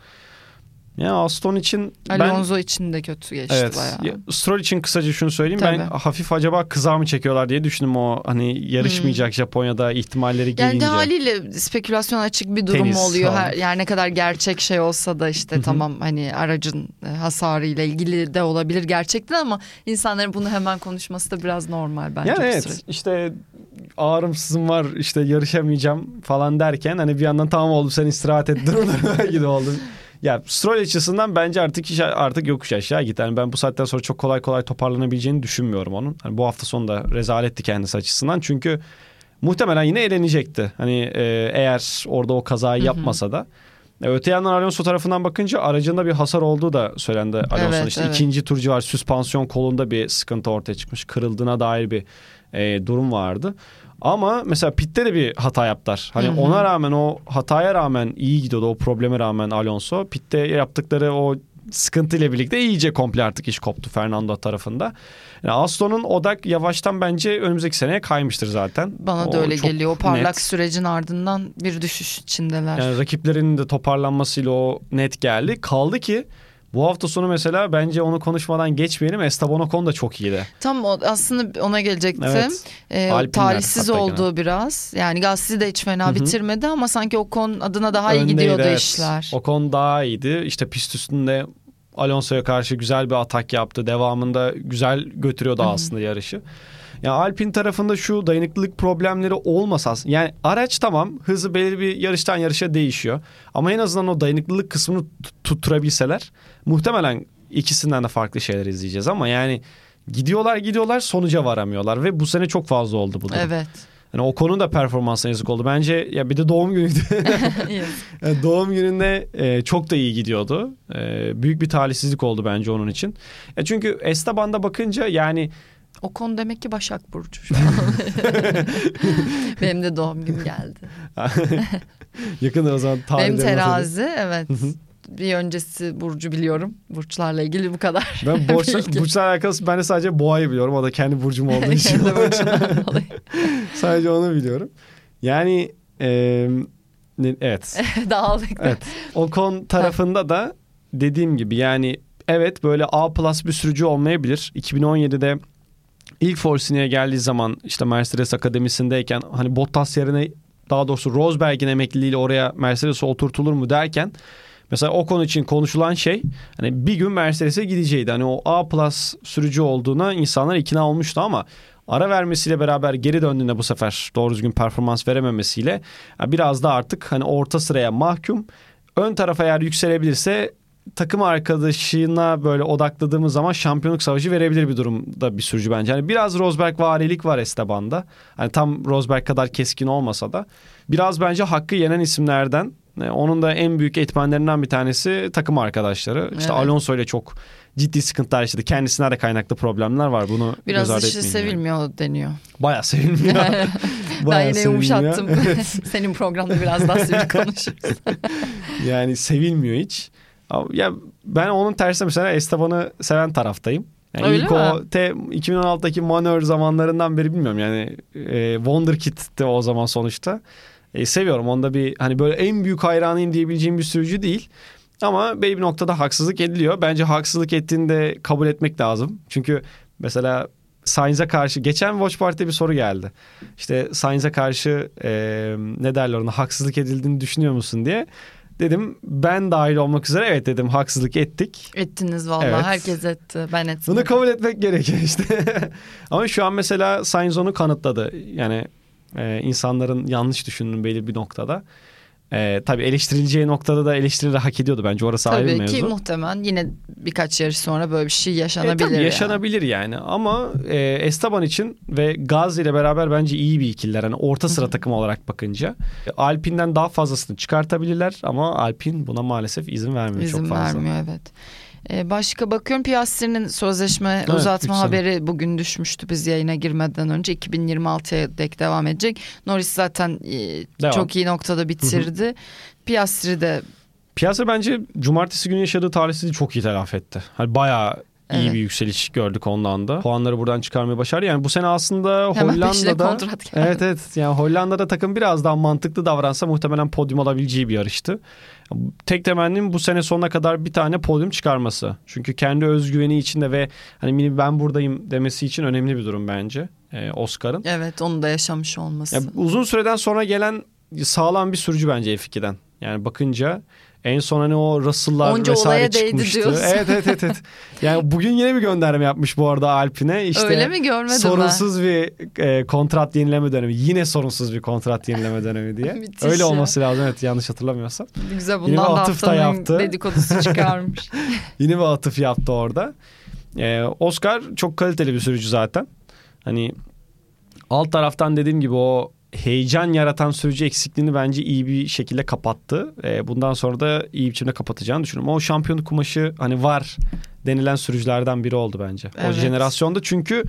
Yani Aston için ben Alonso için de kötü geçti Evet. bayağı. Ya, Stroll için kısaca şunu söyleyeyim. Ben Tabii. hafif acaba kıza mı çekiyorlar diye düşündüm o hani yarışmayacak Japonya'da ihtimalleri Hmm. Yani gelince. de haliyle spekülasyon açık bir durum Tenis oluyor. Her, yani ne kadar gerçek şey olsa da işte Hı hı. tamam hani aracın e, hasarı ile ilgili de olabilir gerçekten ama insanların bunu hemen konuşması da biraz normal bence Yani evet süreç. işte ağrımsızım var işte yarışamayacağım falan derken hani bir yandan tamam oldu sen istirahat et <laughs> durumuna gibi oldu. Ya Stroll açısından bence artık iş artık yokuş aşağı git. Yani ben bu saatten sonra çok kolay kolay toparlanabileceğini düşünmüyorum onun. Hani bu hafta sonu da rezaletti kendisi açısından. Çünkü muhtemelen yine eğlenecekti. Hani e, eğer orada o kazayı yapmasa da. E, öte yandan Alonso tarafından bakınca aracında bir hasar olduğu da söylendi. Alonso'nun Evet, işte evet. ikinci turcu var. Süspansiyon kolunda bir sıkıntı ortaya çıkmış. Kırıldığına dair bir e, durum vardı. Ama mesela pitte de bir hata yaptılar. Hani Hı hı. ona rağmen o hataya rağmen iyi gidiyordu. O probleme rağmen Alonso. Pitte yaptıkları o sıkıntıyla birlikte iyice komple artık iş koptu Fernando tarafında. Yani Aston'un odak yavaştan bence önümüzdeki seneye kaymıştır zaten. Bana o da öyle geliyor. O parlak net. sürecin ardından bir düşüş içindeler. Yani rakiplerinin de toparlanmasıyla o net geldi. Kaldı ki bu hafta sonu mesela bence onu konuşmadan geçmeyelim. Esteban Ocon da çok iyiydi. Tam o, aslında ona gelecektim. Evet. Ee, talihsiz oldu biraz. Yani Gasly de hiç fena Hı hı. bitirmedi ama sanki Ocon adına daha iyi Öndeydi, gidiyordu evet. işler. Ocon daha iyiydi. İşte pist üstünde Alonso'ya karşı güzel bir atak yaptı. Devamında güzel götürüyordu aslında yarışı. Ya Alpin tarafında şu dayanıklılık problemleri olmasa yani araç tamam hızı belirli bir yarıştan yarışa değişiyor. Ama en azından o dayanıklılık kısmını tut- tutturabilseler muhtemelen ikisinden de farklı şeyler izleyeceğiz ama yani gidiyorlar gidiyorlar sonuca varamıyorlar ve bu sene çok fazla oldu bu durum. Evet. Yani o konu da performansına yazık oldu. Bence ya bir de doğum günüydü. <laughs> <laughs> Yani doğum gününde e, çok da iyi gidiyordu. E, büyük bir talihsizlik oldu bence onun için. Ya çünkü Esteban'da bakınca yani Ocon demek ki Başak Burcu şu an. <laughs> Benim de doğum günüm geldi. <laughs> yakında o zaman tarih Benim terazi evet. bir öncesi Burcu biliyorum. Burçlarla ilgili bu kadar. Ben <laughs> borçla, Bilgi. burçlar alakası ben de sadece boğayı biliyorum. O da kendi burcum olduğu için. Sadece onu biliyorum. Yani e, evet. Dağıldık da. Evet. Ocon tarafında da dediğim gibi yani evet böyle A plus bir sürücü olmayabilir. 2017'de ilk Force geldiği zaman işte Mercedes akademisindeyken hani Bottas yerine daha doğrusu Rosberg'in emekliliğiyle oraya Mercedes'e oturtulur mu derken mesela Ocon için konuşulan şey hani bir gün Mercedes'e gideceğiydi. Hani o A plus sürücü olduğuna insanlar ikna olmuştu ama ara vermesiyle beraber geri döndüğünde bu sefer doğru düzgün performans verememesiyle biraz da artık hani orta sıraya mahkum. Ön tarafa eğer yükselebilirse takım arkadaşına böyle odakladığımız zaman şampiyonluk savaşı verebilir bir durumda bir sürücü bence. Hani biraz Rosberg varilik var Esteban'da. Hani tam Rosberg kadar keskin olmasa da biraz bence hakkı yenen isimlerden. E, Onun da en büyük etmenlerinden bir tanesi takım arkadaşları. İşte Evet. Alonso ile çok ciddi sıkıntılar yaşadı. Kendisine de kaynaklı problemler var. Bunu Biraz göz ardı dışı etmeyin yani. sevilmiyor deniyor. Bayağı sevilmiyor. <laughs> ben <laughs> Bayağı yine sevilmiyor. yumuşattım. <laughs> Senin programda biraz daha sivri konuşuruz. Yani sevilmiyor hiç. Ya ben onun tersine mesela Esteban'ı seven taraftayım. Yani Öyle ilk mi? o te, 2016'daki manör zamanlarından beri bilmiyorum yani e, Wonderkid'ti o zaman sonuçta. E, seviyorum onda bir hani böyle en büyük hayranıyım diyebileceğim bir sürücü değil. Ama belli bir noktada haksızlık ediliyor. Bence haksızlık ettiğini de kabul etmek lazım. Çünkü mesela Sainz'e karşı geçen Watch Party'de bir soru geldi. İşte Sainz'e karşı e, ne derler ona haksızlık edildiğini düşünüyor musun diye. Dedim ben dahil olmak üzere evet dedim haksızlık ettik. Ettiniz vallahi. Evet. Herkes etti. Ben ettim. Bunu kabul etmek gerekiyor işte. <laughs> Ama şu an mesela Sainz onu kanıtladı. Yani e, insanların yanlış düşündüğünü belli bir noktada. E, tabii eleştirileceği noktada da eleştirileri hak ediyordu bence. Orası ayrı bir Tabii mevzu. ki muhtemelen yine birkaç yarış sonra böyle bir şey E, yaşanabilir. tabii yani. yaşanabilir yani. Ama e, Esteban için ve Gazi ile beraber bence iyi bir ikililer. Hani orta sıra takım olarak bakınca. Alpine'den daha fazlasını çıkartabilirler ama Alpine buna maalesef izin vermiyor İzin çok fazla. vermiyor evet. Ee, başka bakıyorum Piastri'nin sözleşme Evet, uzatma üç sene. haberi bugün düşmüştü biz yayına girmeden önce 2026'ya dek devam edecek. Norris zaten e, Devam. çok iyi noktada bitirdi. Piastri de Piyasa bence cumartesi günü yaşadığı talihsizliği çok iyi telafi etti. Hani bayağı iyi Evet. bir yükseliş gördük ondan da. Puanları buradan çıkarmayı başardı. Yani bu sene aslında hemen Hollanda'da... Evet evet yani Hollanda'da takım biraz daha mantıklı davransa muhtemelen podyum alabileceği bir yarıştı. Tek temennim bu sene sonuna kadar bir tane podyum çıkarması. Çünkü kendi özgüveni içinde ve hani mini ben buradayım demesi için önemli bir durum bence e, Oscar'ın. Evet onu da yaşamış olması. Ya, uzun süreden sonra gelen sağlam bir sürücü bence F2'den. Yani bakınca en son hani o Russell'lar Onca vesaire çıkmıştı. Evet evet evet. evet. Yani bugün yine bir gönderme yapmış bu arada Alpine. İşte Öyle mi görmedim sorunsuz bir e, kontrat yenileme dönemi. Yine sorunsuz bir kontrat yenileme dönemi diye. <laughs> Müthiş Öyle ya. olması lazım evet yanlış hatırlamıyorsam. ben. Güzel Yine bundan da atıf da haftanın yaptı. dedikodusu çıkarmış. <laughs> Yine bir atıf yaptı orada. Ee, Oscar çok kaliteli bir sürücü zaten. Hani alt taraftan dediğim gibi o heyecan yaratan sürücü eksikliğini bence iyi bir şekilde kapattı. Ee, bundan sonra da iyi biçimde kapatacağını düşünüyorum. O şampiyonluk kumaşı hani var denilen sürücülerden biri oldu bence. O Evet. jenerasyonda çünkü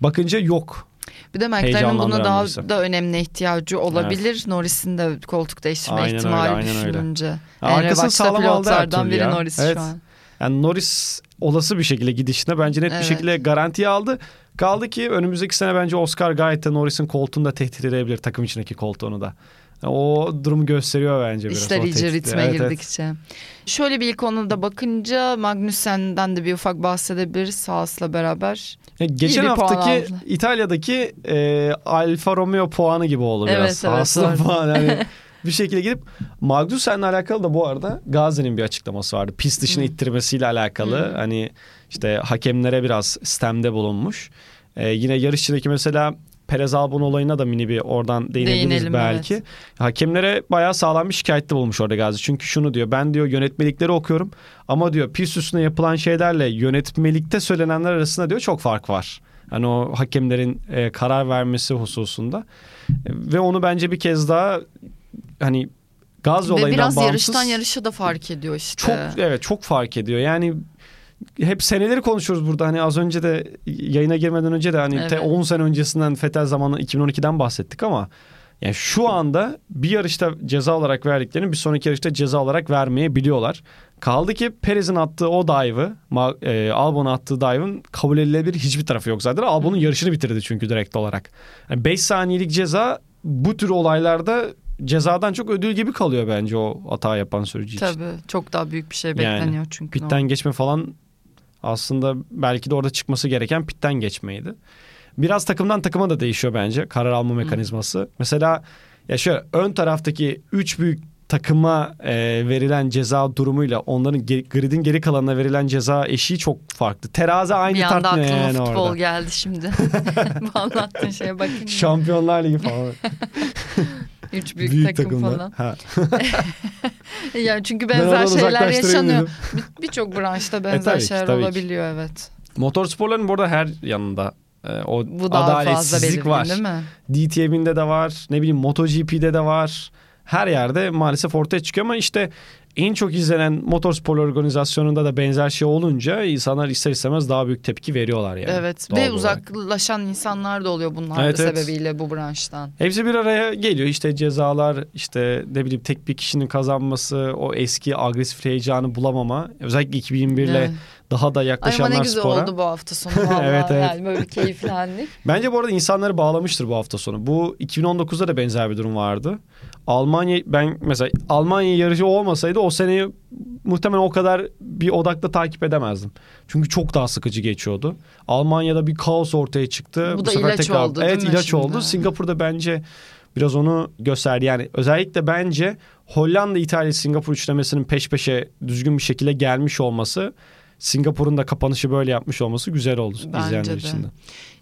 bakınca yok. Bir de McLaren'ın buna daha birisi. da önemli ihtiyacı olabilir. Norris'in de koltuk değiştirme Aynen öyle, ihtimali öyle. düşününce. Ya En arkasını sağlam aldı biri ya. Norris Evet. şu an. Yani Norris olası bir şekilde gidişine bence net Evet. bir şekilde garantiye aldı. Kaldı ki önümüzdeki sene bence Oscar gayet de Norris'in koltuğunu da tehdit edebilir takım içindeki koltuğunu da. O durumu gösteriyor bence biraz. İşler iyice ritme Evet, evet. girdikçe. Şöyle bir ilk konuda bakınca Magnussen'den de bir ufak bahsedebiliriz Haas'la beraber. Ya geçen İyi haftaki. İtalya'daki e, Alfa Romeo puanı gibi oldu Evet, biraz. evet, doğru. puan yani <laughs> bir şekilde gidip Magnussen'le alakalı da bu arada Gazi'nin bir açıklaması vardı. Pist dışına ittirmesiyle alakalı. Hı. Hani işte hakemlere biraz sistemde bulunmuş. E, yine yarışçıdaki mesela Perez Albon olayına da mini bir oradan değinebiliriz Değinelim, belki. evet. Hakemlere bayağı sağlam bir şikayette bulmuş orada Gazi. Çünkü şunu diyor ben diyor yönetmelikleri okuyorum ama diyor pist üstüne yapılan şeylerle yönetmelikte söylenenler arasında diyor çok fark var. Hani o hakemlerin e, karar vermesi hususunda. E, ve onu bence bir kez daha hani gaz Ve olayından biraz bağımsız yarıştan yarışa da fark ediyor işte. çok evet çok fark ediyor. Yani hep seneleri konuşuyoruz burada. Hani az önce de yayına girmeden önce de hani te Evet. 10 sene öncesinden Fetel zamanı 2012'den bahsettik ama yani şu anda bir yarışta ceza olarak verdiklerini bir sonraki yarışta ceza olarak vermeyebiliyorlar. Kaldı ki Perez'in attığı o dive'ı, e, Albon'un attığı dive'ın kabul edilebilir hiçbir tarafı yok zaten. Albon'un yarışını bitirdi çünkü direkt olarak. 5 saniyelik ceza bu tür olaylarda cezadan çok ödül gibi kalıyor bence o hata yapan sürücü için. Tabii çok daha büyük bir şey Yani, bekleniyor çünkü. Pitten geçme falan aslında belki de orada çıkması gereken pitten geçmeydi. Biraz takımdan takıma da değişiyor bence karar alma mekanizması. Mesela ya şöyle ön taraftaki 3 büyük takıma e, verilen ceza durumuyla onların ge- gridin geri kalanına verilen ceza eşiği çok farklı. Terazi aynı bir anda tartmıyor aklıma yani futbol orada. geldi şimdi. <laughs> Bu anlattığın şeye bakınca. Şampiyonlar Ligi falan. <laughs> Üç büyük, takım takımlar. falan. Ha. <laughs> Yani çünkü Ben benzer oradan şeyler yaşanıyor. dedim. Bir- Birçok <laughs> branşta benzer tabii ki, şeyler tabii ki. olabiliyor evet. Motorsporların burada her yanında e, o Bu daha adaletsizlik belirgin var. değil mi? DTM'inde de var. Ne bileyim MotoGP'de de var. Her yerde maalesef ortaya çıkıyor ama işte en çok izlenen motorspor organizasyonunda da benzer şey olunca insanlar ister istemez daha büyük tepki veriyorlar yani. evet ve olarak. uzaklaşan insanlar da oluyor bunlar Evet, evet. sebebiyle bu branştan. Hepsi bir araya geliyor işte cezalar işte ne bileyim tek bir kişinin kazanması o eski agresif heyecanı bulamama özellikle 2021 ile Evet. daha da Ay ama yaklaşanlar ne güzel spora. oldu bu hafta sonu vallahi <laughs> Evet, evet. yani böyle keyiflendik. Bence bu arada insanları bağlamıştır bu hafta sonu. Bu 2019'da da benzer bir durum vardı. Almanya ben mesela Almanya yarışı olmasaydı o seneyi muhtemelen o kadar bir odakla takip edemezdim. Çünkü çok daha sıkıcı geçiyordu. Almanya'da bir kaos ortaya çıktı. Bu da ilaç oldu, değil Evet ilaç şimdi? oldu. Singapur'da bence biraz onu gösterdi. Yani özellikle bence Hollanda, İtalya, Singapur üçlemesinin peş peşe düzgün bir şekilde gelmiş olması Singapur'un da kapanışı böyle yapmış olması güzel oldu Bence izleyenler de. için de.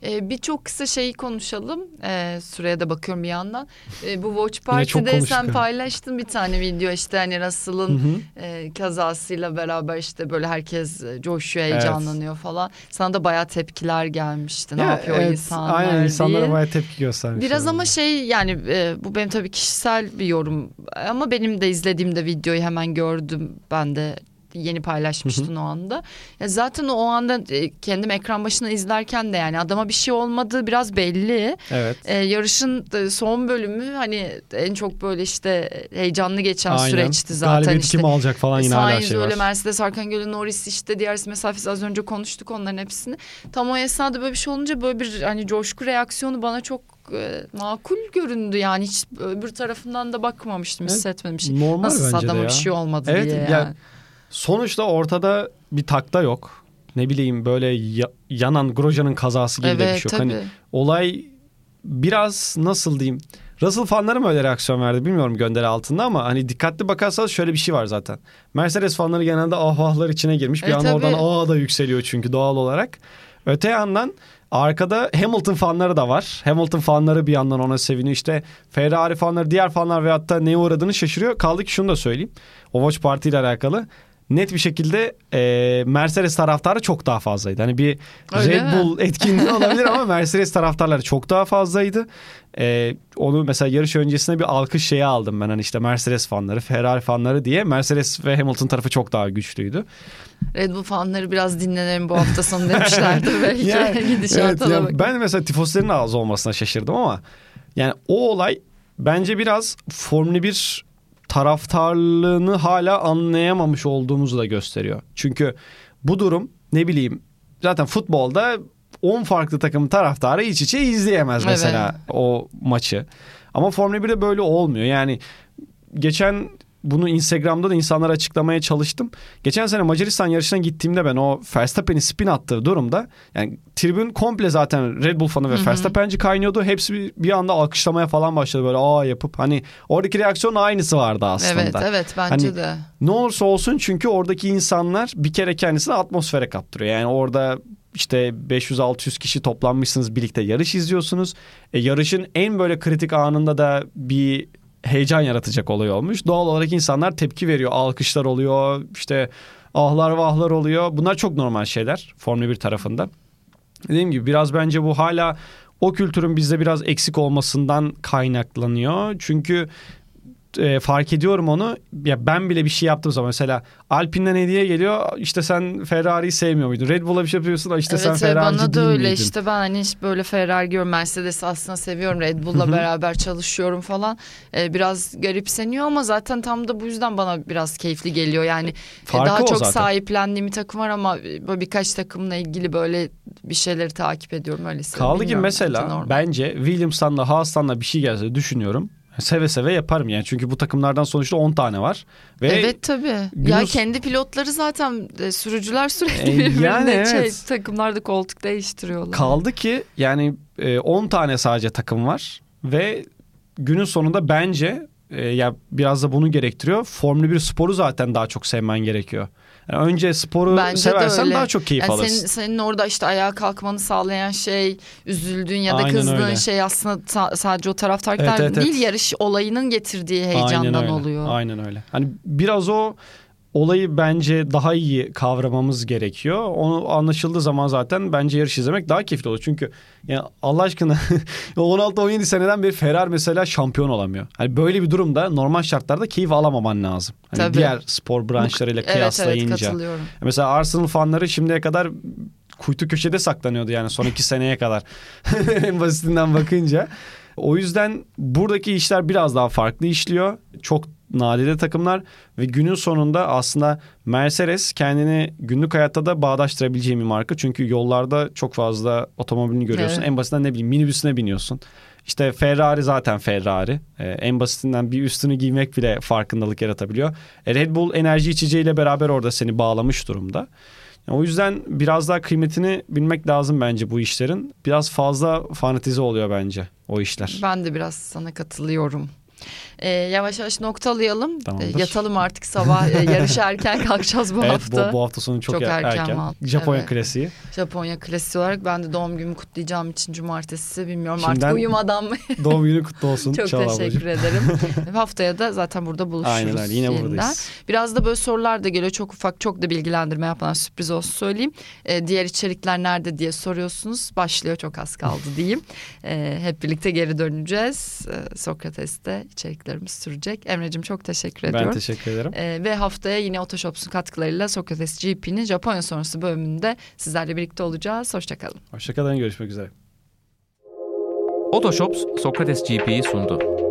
Ee, bir çok kısa şeyi konuşalım. Ee, süreye de bakıyorum bir yandan. Ee, bu Watch Party'de sen paylaştın bir tane video işte hani Russell'ın e, kazasıyla beraber işte böyle herkes e, coşuyor, Evet. heyecanlanıyor falan. Sana da bayağı tepkiler gelmişti. Ne Ya, yapıyor evet, insanlar Aynen diye. insanlara bayağı tepki göstermiş. Biraz ama şey yani e, bu benim tabii kişisel bir yorum ama benim de izlediğimde videoyu hemen gördüm ben de yeni paylaşmıştın o anda. Ya zaten o anda e, kendim ekran başına izlerken de yani adama bir şey olmadığı biraz belli. Evet. E, yarışın da son bölümü hani en çok böyle işte heyecanlı geçen Aynen. süreçti zaten Galibiyeti işte. kim alacak falan yine hala şey var. öyle Mercedes Arkangöl'ü Norris işte diğer mesafesi az önce konuştuk onların hepsini. Tam o esnada böyle bir şey olunca böyle bir hani coşku reaksiyonu bana çok e, makul göründü yani hiç öbür tarafından da bakmamıştım Evet, hissetmemiştim. Normal Nasıl adama ya. bir şey olmadı Evet, diye ya- yani. Sonuçta ortada bir takla yok. Ne bileyim böyle ya- yanan Grosje'nin kazası gibi de bir Evet şey yok. Hani olay biraz nasıl diyeyim Russell fanları mı öyle reaksiyon verdi bilmiyorum gönderi altında ama hani dikkatli bakarsanız şöyle bir şey var zaten. Mercedes fanları genelde ahvahlar içine girmiş. Bir E, anda oradan aa da yükseliyor çünkü doğal olarak. Öte yandan arkada Hamilton fanları da var. Hamilton fanları bir yandan ona seviniyor. İşte Ferrari fanları, diğer fanlar veyahut da neye uğradığını şaşırıyor. Kaldı ki şunu da söyleyeyim. O Watch Party ile alakalı net bir şekilde e, Mercedes taraftarı çok daha fazlaydı. Hani bir Öyle Red mi? Bull <laughs> etkinliği olabilir ama Mercedes taraftarları çok daha fazlaydı. E, onu mesela yarış öncesinde bir alkış şeyi aldım ben hani işte Mercedes fanları, Ferrari fanları diye. Mercedes ve Hamilton tarafı çok daha güçlüydü. Red Bull fanları biraz dinlenelim bu hafta sonu demişlerdi <laughs> belki Yani, <laughs> evet, yani ben mesela tifosların da az olmasına şaşırdım ama yani o olay bence biraz Formula 1 taraftarlığını hala anlayamamış olduğumuzu da gösteriyor. Çünkü bu durum ne bileyim zaten futbolda 10 farklı takım taraftarı iç içe izleyemez mesela evet. o maçı. Ama Formula 1'de böyle olmuyor. Yani geçen bunu Instagram'da da insanlara açıklamaya çalıştım. Geçen sene Macaristan yarışına gittiğimde ben o Verstappen'i spin attığı durumda yani tribün komple zaten Red Bull fanı ve Hı-hı. Verstappen'ci kaynıyordu. Hepsi bir anda alkışlamaya falan başladı böyle aa yapıp hani oradaki reaksiyon aynısı vardı aslında. Evet evet bence hani, de. Ne olursa olsun çünkü oradaki insanlar bir kere kendisini atmosfere kaptırıyor. Yani orada işte 500-600 kişi toplanmışsınız birlikte yarış izliyorsunuz. E, yarışın en böyle kritik anında da bir heyecan yaratacak olay olmuş. Doğal olarak insanlar tepki veriyor. Alkışlar oluyor. işte ahlar vahlar oluyor. Bunlar çok normal şeyler Formula 1 tarafında. Dediğim gibi biraz bence bu hala o kültürün bizde biraz eksik olmasından kaynaklanıyor. Çünkü e, fark ediyorum onu. Ya ben bile bir şey yaptığım zaman mesela Alpine'den hediye geliyor. İşte sen Ferrari'yi sevmiyor muydun? Red Bull'a bir şey yapıyorsun. İşte evet, sen Ferrari'ci bana da öyle. Miydin? İşte ben hani hiç böyle Ferrari görüyorum. Mercedes aslında seviyorum. Red Bull'la beraber çalışıyorum falan. Ee, biraz garipseniyor ama zaten tam da bu yüzden bana biraz keyifli geliyor. Yani e, Farkı daha çok zaten. sahiplendiğim bir takım var ama böyle birkaç takımla ilgili böyle bir şeyleri takip ediyorum. Öyle Kaldı ki mesela bence Williams'tan da Haas'tan da bir şey gelse düşünüyorum seve seve yaparım yani. Çünkü bu takımlardan sonuçta 10 tane var. Ve evet tabii. Günüz... Ya kendi pilotları zaten e, sürücüler sürekli e, birbirine yani evet. şey, takımlarda koltuk değiştiriyorlar. Kaldı ki yani 10 e, tane sadece takım var ve günün sonunda bence e, ya biraz da bunu gerektiriyor. Formula 1 sporu zaten daha çok sevmen gerekiyor. Yani önce sporu Bence seversen daha çok keyif yani alırsın. Senin, senin orada işte ayağa kalkmanı sağlayan şey, üzüldüğün ya da Aynen kızdığın öyle. şey aslında sadece o taraftarlar evet, evet, değil, evet. yarış olayının getirdiği heyecandan Aynen oluyor. Aynen öyle. Hani biraz o olayı bence daha iyi kavramamız gerekiyor. Onu anlaşıldığı zaman zaten bence yarış izlemek daha keyifli olur. Çünkü yani Allah aşkına <laughs> 16-17 seneden beri Ferrari mesela şampiyon olamıyor. Hani böyle bir durumda normal şartlarda keyif alamaman lazım. Hani Tabii. diğer spor branşlarıyla kıyaslayınca. Evet, evet katılıyorum. Mesela Arsenal fanları şimdiye kadar kuytu köşede saklanıyordu yani son iki seneye kadar. <laughs> en basitinden bakınca. O yüzden buradaki işler biraz daha farklı işliyor. Çok nadide takımlar ve günün sonunda aslında Mercedes kendini günlük hayatta da bağdaştırabileceği bir marka. Çünkü yollarda çok fazla otomobilini görüyorsun. Evet. En basitinden ne bileyim minibüsüne biniyorsun. İşte Ferrari zaten Ferrari. Ee, en basitinden bir üstünü giymek bile farkındalık yaratabiliyor. E, Red Bull enerji içeceğiyle beraber orada seni bağlamış durumda. O yüzden biraz daha kıymetini bilmek lazım bence bu işlerin. Biraz fazla fanatize oluyor bence o işler. Ben de biraz sana katılıyorum. E, yavaş yavaş noktalayalım. Tamamdır. E, yatalım artık sabah. <laughs> e, yarışa erken kalkacağız bu evet, hafta. Bu, bu hafta sonu çok, çok er- erken. erken. Japonya evet. klasiği. Japonya klasiği olarak ben de doğum günümü kutlayacağım için cumartesi bilmiyorum Şimdiden artık uyumadan mı? <laughs> doğum günü kutlu olsun. çok Çağla teşekkür ablacığım. ederim. <laughs> Haftaya da zaten burada buluşuruz. Aynen öyle yine yeniden. buradayız. Biraz da böyle sorular da geliyor. Çok ufak çok da bilgilendirme yapan sürpriz olsun söyleyeyim. E, diğer içerikler nerede diye soruyorsunuz. Başlıyor çok az kaldı diyeyim. E, hep birlikte geri döneceğiz. E, Sokrates'te içeriklerimiz sürecek. Emre'cim çok teşekkür ediyorum. Ben teşekkür ederim. Ee, ve haftaya yine Otoshops'un katkılarıyla Sokrates GP'nin Japonya sonrası bölümünde sizlerle birlikte olacağız. Hoşçakalın. Hoşçakalın görüşmek üzere. Otoshops Sokrates GP'yi sundu.